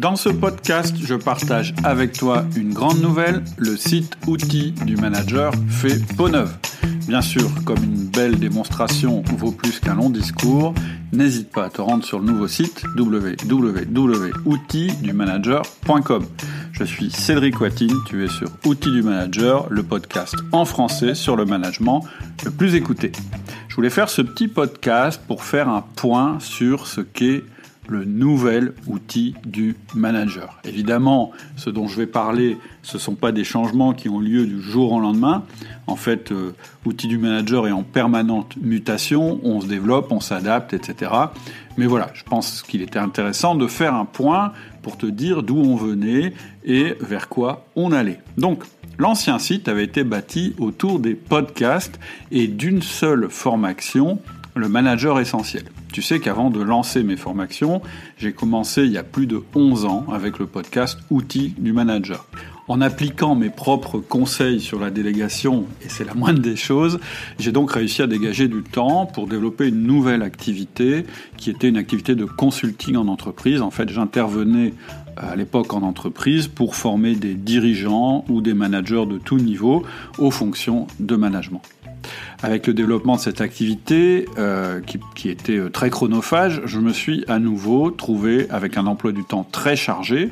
Dans ce podcast, je partage avec toi une grande nouvelle, le site outil du manager fait peau neuve. Bien sûr, comme une belle démonstration vaut plus qu'un long discours, n'hésite pas à te rendre sur le nouveau site www.outildumanager.com. Je suis Cédric Watine, tu es sur Outils du Manager, le podcast en français sur le management le plus écouté. Je voulais faire ce petit podcast pour faire un point sur ce qu'est le nouvel outil du manager. Évidemment, ce dont je vais parler, ce ne sont pas des changements qui ont lieu du jour au lendemain. En fait, euh, outil du manager est en permanente mutation, on se développe, on s'adapte, etc. Mais voilà, je pense qu'il était intéressant de faire un point pour te dire d'où on venait et vers quoi on allait. Donc, L'ancien site avait été bâti autour des podcasts et d'une seule formation, le manager essentiel. Tu sais qu'avant de lancer mes formations, j'ai commencé il y a plus de 11 ans avec le podcast Outils du manager. En appliquant mes propres conseils sur la délégation, et c'est la moindre des choses, j'ai donc réussi à dégager du temps pour développer une nouvelle activité qui était une activité de consulting en entreprise. En fait, j'intervenais à l'époque en entreprise pour former des dirigeants ou des managers de tout niveau aux fonctions de management. Avec le développement de cette activité, euh, qui, était euh, très chronophage, je me suis à nouveau trouvé avec un emploi du temps très chargé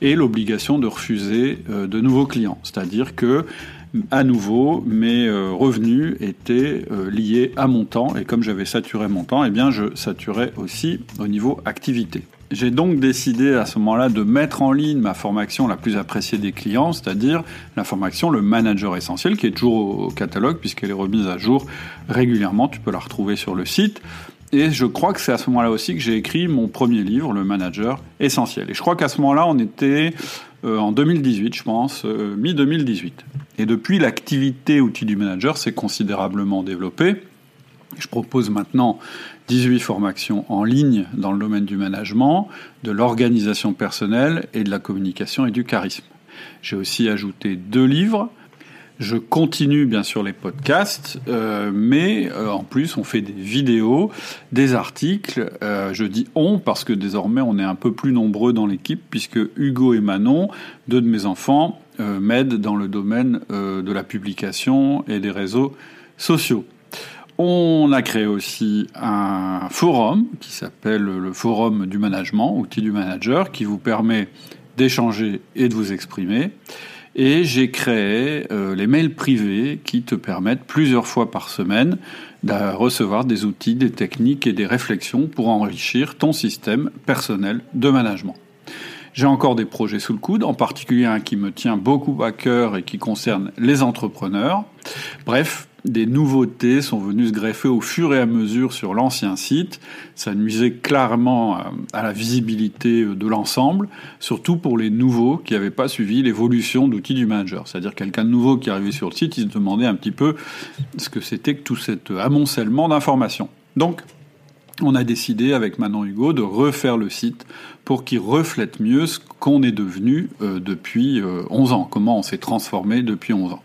et l'obligation de refuser euh, de nouveaux clients. C'est-à-dire que à nouveau, mes revenus étaient liés à mon temps, et comme j'avais saturé mon temps, eh je saturais aussi au niveau activité. J'ai donc décidé à ce moment-là de mettre en ligne ma formation la plus appréciée des clients, c'est-à-dire la formation Le Manager Essentiel, qui est toujours au catalogue puisqu'elle est remise à jour régulièrement. Tu peux la retrouver sur le site. Et je crois que c'est à ce moment-là aussi que j'ai écrit mon premier livre, Le Manager Essentiel. Et je crois qu'à ce moment-là, on était euh, en 2018, je pense, euh, mi-2018. Et depuis, l'activité outil du manager s'est considérablement développée. Je propose maintenant 18 formations en ligne dans le domaine du management, de l'organisation personnelle et de la communication et du charisme. J'ai aussi ajouté deux livres. Je continue bien sûr les podcasts, euh, mais euh, en plus on fait des vidéos, des articles. Euh, je dis on parce que désormais on est un peu plus nombreux dans l'équipe puisque Hugo et Manon, deux de mes enfants, m'aident dans le domaine de la publication et des réseaux sociaux. On a créé aussi un forum qui s'appelle le forum du management, outil du manager, qui vous permet d'échanger et de vous exprimer. Et j'ai créé euh, les mails privés qui te permettent plusieurs fois par semaine de recevoir des outils, des techniques et des réflexions pour enrichir ton système personnel de management. J'ai encore des projets sous le coude, en particulier un qui me tient beaucoup à cœur et qui concerne les entrepreneurs. Bref, des nouveautés sont venues se greffer au fur et à mesure sur l'ancien site. Ça nuisait clairement à la visibilité de l'ensemble, surtout pour les nouveaux qui n'avaient pas suivi l'évolution d'outils du manager. C'est-à-dire quelqu'un de nouveau qui arrivait sur le site, il se demandait un petit peu ce que c'était que tout cet amoncellement d'informations. Donc, on a décidé avec Manon Hugo de refaire le site pour qu'il reflète mieux ce qu'on est devenu euh, depuis 11 euh, ans, comment on s'est transformé depuis 11 ans.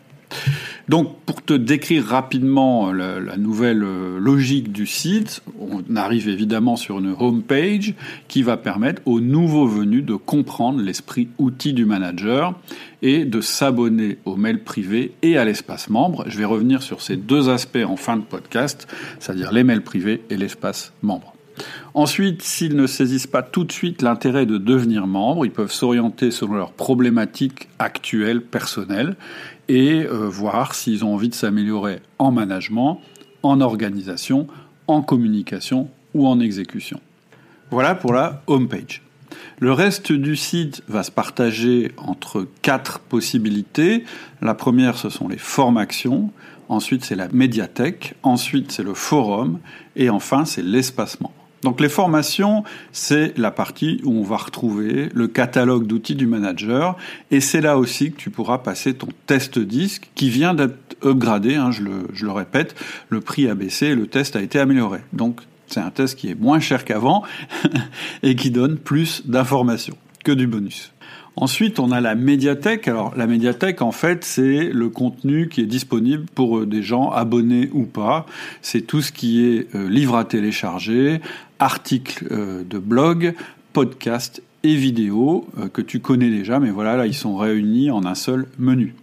Donc, pour te décrire rapidement la, nouvelle euh, logique du site, on arrive évidemment sur une home page qui va permettre aux nouveaux venus de comprendre l'esprit outil du manager et de s'abonner au mail privé et à l'espace membre. Je vais revenir sur ces deux aspects en fin de podcast, c'est-à-dire les mails privés et l'espace membre. Ensuite, s'ils ne saisissent pas tout de suite l'intérêt de devenir membre, ils peuvent s'orienter selon leurs problématiques actuelles, personnelles, et euh, voir s'ils ont envie de s'améliorer en management, en organisation, en communication ou en exécution. Voilà pour la homepage. Le reste du site va se partager entre quatre possibilités. La première, ce sont les formations. Ensuite, c'est la médiathèque. Ensuite, c'est le forum. Et enfin, c'est l'espacement. Donc les formations, c'est la partie où on va retrouver le catalogue d'outils du manager et c'est là aussi que tu pourras passer ton test disque qui vient d'être upgradé, hein, je, le, répète, le prix a baissé, le test a été amélioré. Donc c'est un test qui est moins cher qu'avant et qui donne plus d'informations que du bonus. Ensuite, on a la médiathèque. Alors, la médiathèque, en fait, c'est le contenu qui est disponible pour euh, des gens abonnés ou pas. C'est tout ce qui est euh, livre à télécharger, articles euh, de blog, podcast et vidéo euh, que tu connais déjà, mais voilà, là, ils sont réunis en un seul menu.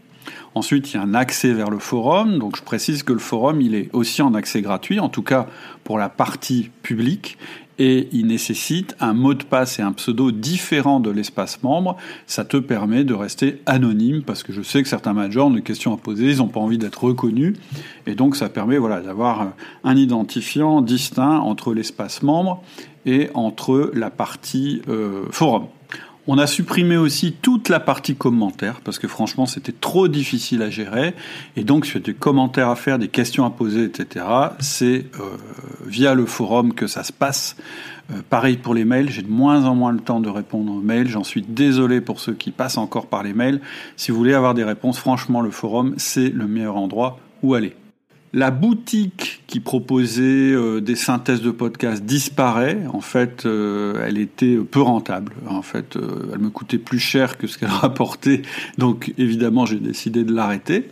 Ensuite, il y a un accès vers le forum. Donc, je précise que le forum, il est aussi en accès gratuit, en tout cas pour la partie publique et il nécessite un mot de passe et un pseudo différent de l'espace membre. Ça te permet de rester anonyme parce que je sais que certains managers ont des questions à poser, ils n'ont pas envie d'être reconnus et donc ça permet voilà d'avoir un identifiant distinct entre l'espace membre et entre la partie euh, forum. On a supprimé aussi toute la partie commentaires parce que franchement c'était trop difficile à gérer et donc si tu des commentaires à faire, des questions à poser, etc. C'est euh, via le forum que ça se passe. Euh, pareil pour les mails, j'ai de moins en moins le temps de répondre aux mails. J'en suis désolé pour ceux qui passent encore par les mails. Si vous voulez avoir des réponses, franchement le forum c'est le meilleur endroit où aller. La boutique qui proposait euh, des synthèses de podcasts disparaît. En fait, euh, elle était peu rentable. En fait, euh, elle me coûtait plus cher que ce qu'elle rapportait. Donc, évidemment, j'ai décidé de l'arrêter.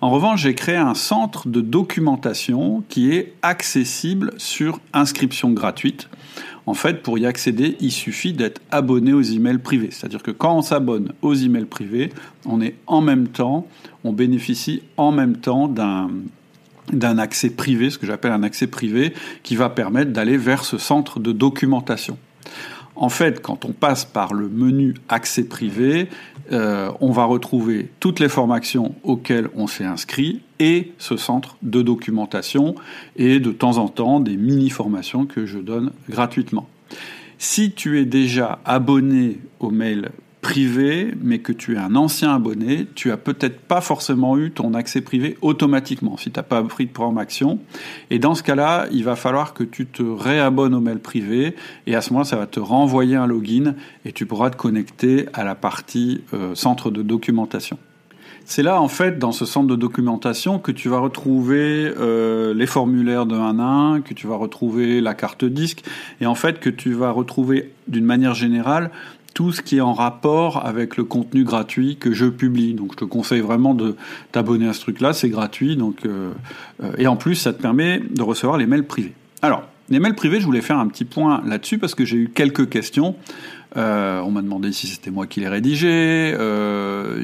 En revanche, j'ai créé un centre de documentation qui est accessible sur inscription gratuite. En fait, pour y accéder, il suffit d'être abonné aux emails privés. C'est-à-dire que quand on s'abonne aux emails privés, on est en même temps, on bénéficie en même temps d'un d'un accès privé, ce que j'appelle un accès privé, qui va permettre d'aller vers ce centre de documentation. En fait, quand on passe par le menu accès privé, euh, on va retrouver toutes les formations auxquelles on s'est inscrit et ce centre de documentation et de temps en temps des mini-formations que je donne gratuitement. Si tu es déjà abonné au mail privé, mais que tu es un ancien abonné, tu as peut-être pas forcément eu ton accès privé automatiquement si tu n'as pas pris de programme action. Et dans ce cas-là, il va falloir que tu te réabonnes au mail privé et à ce moment-là, ça va te renvoyer un login et tu pourras te connecter à la partie euh, centre de documentation. C'est là, en fait, dans ce centre de documentation, que tu vas retrouver euh, les formulaires de 1 à 1, que tu vas retrouver la carte disque, et en fait que tu vas retrouver d'une manière générale tout ce qui est en rapport avec le contenu gratuit que je publie. Donc je te conseille vraiment de t'abonner à ce truc-là, c'est gratuit. Donc, euh, euh, et en plus, ça te permet de recevoir les mails privés. Alors, les mails privés, je voulais faire un petit point là-dessus parce que j'ai eu quelques questions. Euh, on m'a demandé si c'était moi qui les rédigeais.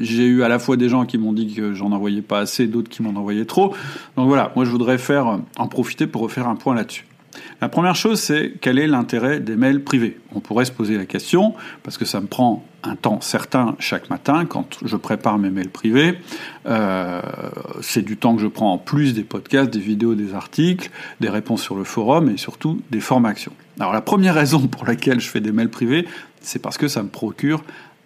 j'ai eu à la fois des gens qui m'ont dit que j'en envoyais pas assez, d'autres qui m'en envoyaient trop. Donc voilà, moi je voudrais faire en profiter pour refaire un point là-dessus. La première chose, c'est quel est l'intérêt des mails privés? On pourrait se poser la question, parce que ça me prend un temps certain chaque matin quand je prépare mes mails privés. Euh, c'est du temps que je prends en plus des podcasts, des vidéos, des articles, des réponses sur le forum et surtout des formations. Alors la première raison pour laquelle je fais des mails privés, c'est parce que ça me procure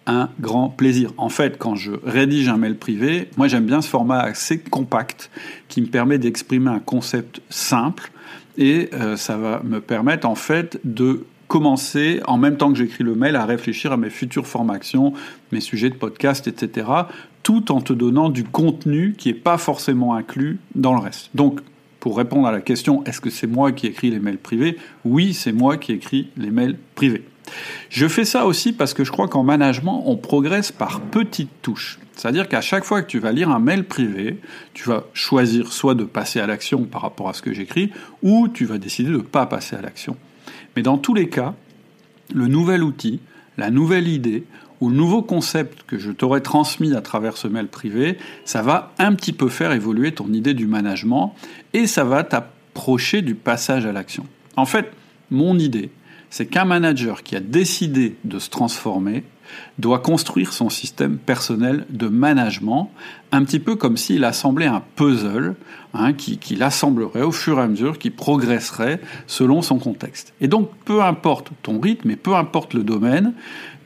un grand plaisir. En fait, quand je rédige un mail privé, moi j'aime bien ce format assez compact qui me permet d'exprimer un concept simple et euh, ça va me permettre en fait de commencer, en même temps que j'écris le mail, à réfléchir à mes futures formations, mes sujets de podcast, etc., tout en te donnant du contenu qui n'est pas forcément inclus dans le reste. Donc, pour répondre à la question, est-ce que c'est moi qui écris les mails privés? Oui, c'est moi qui écris les mails privés. Je fais ça aussi parce que je crois qu'en management, on progresse par petites touches. C'est-à-dire qu'à chaque fois que tu vas lire un mail privé, tu vas choisir soit de passer à l'action par rapport à ce que j'écris, ou tu vas décider de ne pas passer à l'action. Mais dans tous les cas, le nouvel outil, la nouvelle idée ou le nouveau concept que je t'aurais transmis à travers ce mail privé, ça va un petit peu faire évoluer ton idée du management et ça va t'approcher du passage à l'action. En fait, mon idée, c'est qu'un manager qui a décidé de se transformer doit construire son système personnel de management, un petit peu comme s'il assemblait un puzzle, hein, qui, qui l'assemblerait au fur et à mesure, qui progresserait selon son contexte. Et donc, peu importe ton rythme et peu importe le domaine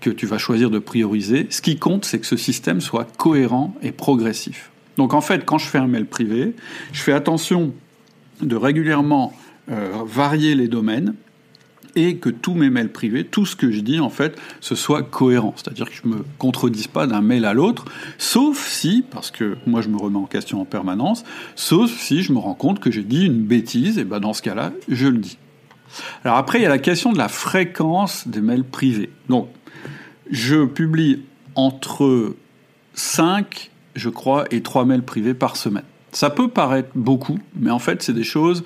que tu vas choisir de prioriser, ce qui compte, c'est que ce système soit cohérent et progressif. Donc en fait, quand je fais un mail privé, je fais attention de régulièrement euh, varier les domaines, et que tous mes mails privés, tout ce que je dis en fait, ce soit cohérent. C'est-à-dire que je me contredise pas d'un mail à l'autre, sauf si, parce que moi je me remets en question en permanence, sauf si je me rends compte que j'ai dit une bêtise, et ben dans ce cas-là, je le dis. Alors après, il y a la question de la fréquence des mails privés. Donc, je publie entre 5, je crois, et 3 mails privés par semaine. Ça peut paraître beaucoup, mais en fait, c'est des choses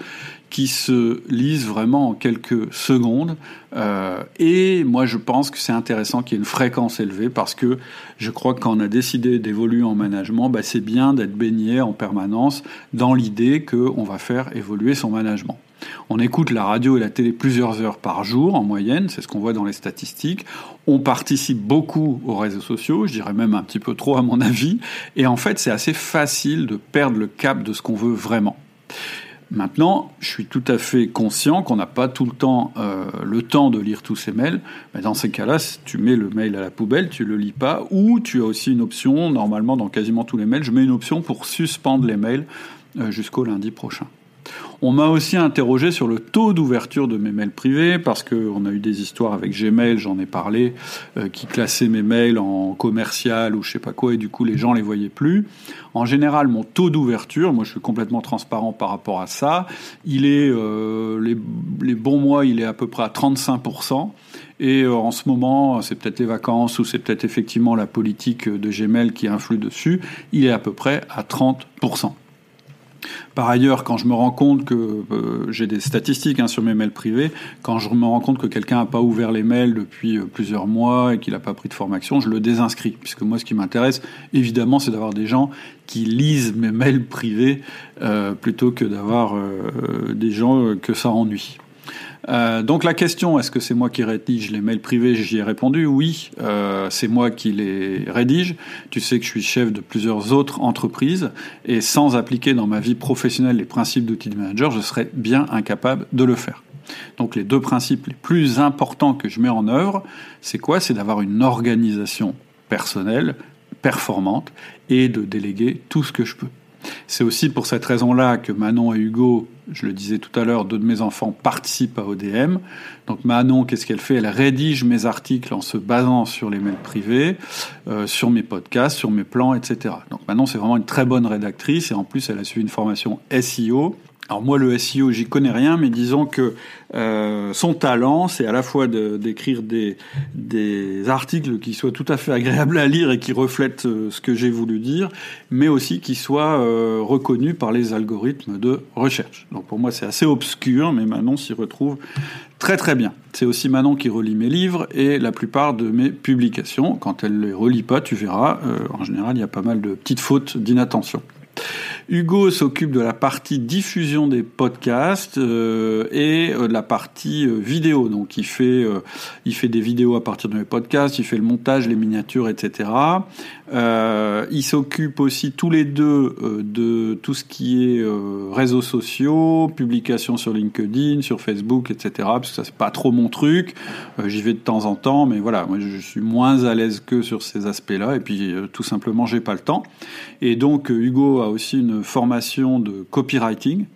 qui se lisent vraiment en quelques secondes. Euh, et moi, je pense que c'est intéressant qu'il y ait une fréquence élevée parce que je crois que quand on a décidé d'évoluer en management, bah, c'est bien d'être baigné en permanence dans l'idée qu'on va faire évoluer son management. On écoute la radio et la télé plusieurs heures par jour en moyenne, c'est ce qu'on voit dans les statistiques. On participe beaucoup aux réseaux sociaux, je dirais même un petit peu trop à mon avis. Et en fait, c'est assez facile de perdre le cap de ce qu'on veut vraiment. Maintenant, je suis tout à fait conscient qu'on n'a pas tout le temps euh, le temps de lire tous ces mails. Mais dans ces cas-là, tu mets le mail à la poubelle, tu le lis pas, ou tu as aussi une option. Normalement, dans quasiment tous les mails, je mets une option pour suspendre les mails euh, jusqu'au lundi prochain. On m'a aussi interrogé sur le taux d'ouverture de mes mails privés, parce qu'on a eu des histoires avec Gmail, j'en ai parlé, euh, qui classaient mes mails en commercial ou je sais pas quoi, et du coup les gens les voyaient plus. En général, mon taux d'ouverture, moi je suis complètement transparent par rapport à ça, il est, euh, les, bons mois, il est à peu près à 35%. Et euh, en ce moment, c'est peut-être les vacances ou c'est peut-être effectivement la politique de Gmail qui influe dessus, il est à peu près à 30%. Par ailleurs, quand je me rends compte que euh, j'ai des statistiques hein, sur mes mails privés, quand je me rends compte que quelqu'un n'a pas ouvert les mails depuis euh, plusieurs mois et qu'il n'a pas pris de formation, je le désinscris. Puisque moi, ce qui m'intéresse, évidemment, c'est d'avoir des gens qui lisent mes mails privés euh, plutôt que d'avoir des gens que ça ennuie. Euh, donc la question, est-ce que c'est moi qui rédige les mails privés? J'y ai répondu oui, euh, c'est moi qui les rédige. Tu sais que je suis chef de plusieurs autres entreprises et sans appliquer dans ma vie professionnelle les principes d'outil de manager, je serais bien incapable de le faire. Donc les deux principes les plus importants que je mets en œuvre, c'est quoi? C'est d'avoir une organisation personnelle performante et de déléguer tout ce que je peux. C'est aussi pour cette raison-là que Manon et Hugo, je le disais tout à l'heure, deux de mes enfants participent à ODM. Donc Manon, qu'est-ce qu'elle fait? Elle rédige mes articles en se basant sur les mails privés, euh, sur mes podcasts, sur mes plans, etc. Donc Manon, c'est vraiment une très bonne rédactrice et en plus, elle a suivi une formation SEO. Alors moi, le SEO, j'y connais rien, mais disons que euh, son talent, c'est à la fois d'écrire des, des articles qui soient tout à fait agréables à lire et qui reflètent euh, ce que j'ai voulu dire, mais aussi qui soient euh, reconnus par les algorithmes de recherche. Donc pour moi, c'est assez obscur, mais Manon s'y retrouve très très bien. C'est aussi Manon qui relit mes livres et la plupart de mes publications. Quand elle les relit pas, tu verras, en général, il y a pas mal de petites fautes d'inattention. Hugo s'occupe de la partie diffusion des podcasts euh, et euh, de la partie euh, vidéo. Donc il fait, il fait des vidéos à partir de mes podcasts, il fait le montage, les miniatures, etc. il s'occupe aussi tous les deux de tout ce qui est réseaux sociaux, publications sur LinkedIn, sur Facebook, etc. Parce que ça c'est pas trop mon truc. J'y vais de temps en temps, mais voilà, moi je suis moins à l'aise que sur ces aspects-là. Et puis tout simplement j'ai pas le temps. Et donc Hugo a aussi formation de copywriting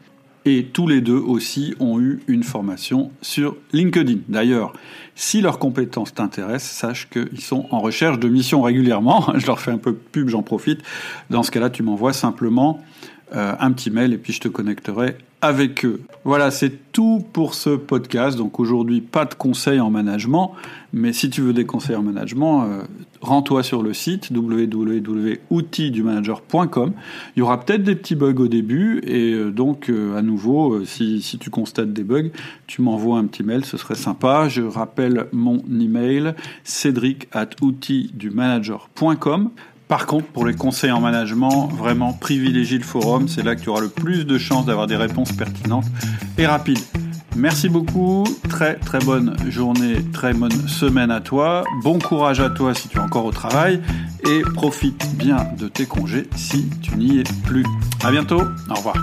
et tous les deux aussi ont eu une formation sur LinkedIn. D'ailleurs, si leurs compétences t'intéressent, sache qu'ils sont en recherche de missions régulièrement. Je leur fais un peu de pub, j'en profite. Dans ce cas-là, tu m'envoies simplement euh, un petit mail et puis je te connecterai avec eux. Voilà, c'est tout pour ce podcast. Donc aujourd'hui, pas de conseils en management, mais si tu veux des conseils en management, euh, rends-toi sur le site www.outildumanager.com. Il y aura peut-être des petits bugs au début, et euh, donc à nouveau, si, si, tu constates des bugs, tu m'envoies un petit mail, ce serait sympa. Je rappelle mon email, cédric at. Par contre, pour les conseils en management, vraiment privilégie le forum. C'est là que tu auras le plus de chances d'avoir des réponses pertinentes et rapides. Merci beaucoup, très très bonne journée, très bonne semaine à toi. Bon courage à toi si tu es encore au travail et profite bien de tes congés si tu n'y es plus. À bientôt, au revoir.